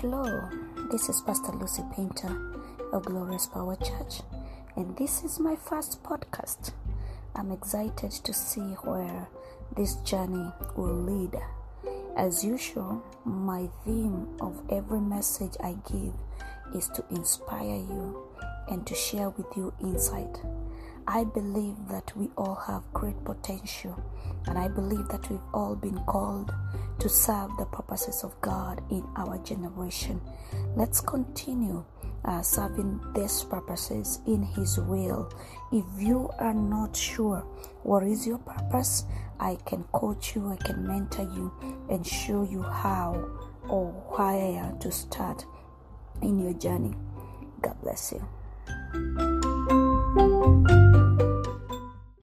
Hello, this is Pastor Lucy Painter of Glorious Power Church, and this is my first podcast. I'm excited to see where this journey will lead. As usual, my theme of every message I give is to inspire you and to share with you insight. I believe that we all have great potential, and I believe that we've all been called to serve the purposes of God in our generation. Let's continue uh, serving these purposes in His will. If you are not sure what is your purpose, I can coach you, I can mentor you, and show you how or where to start in your journey. God bless you.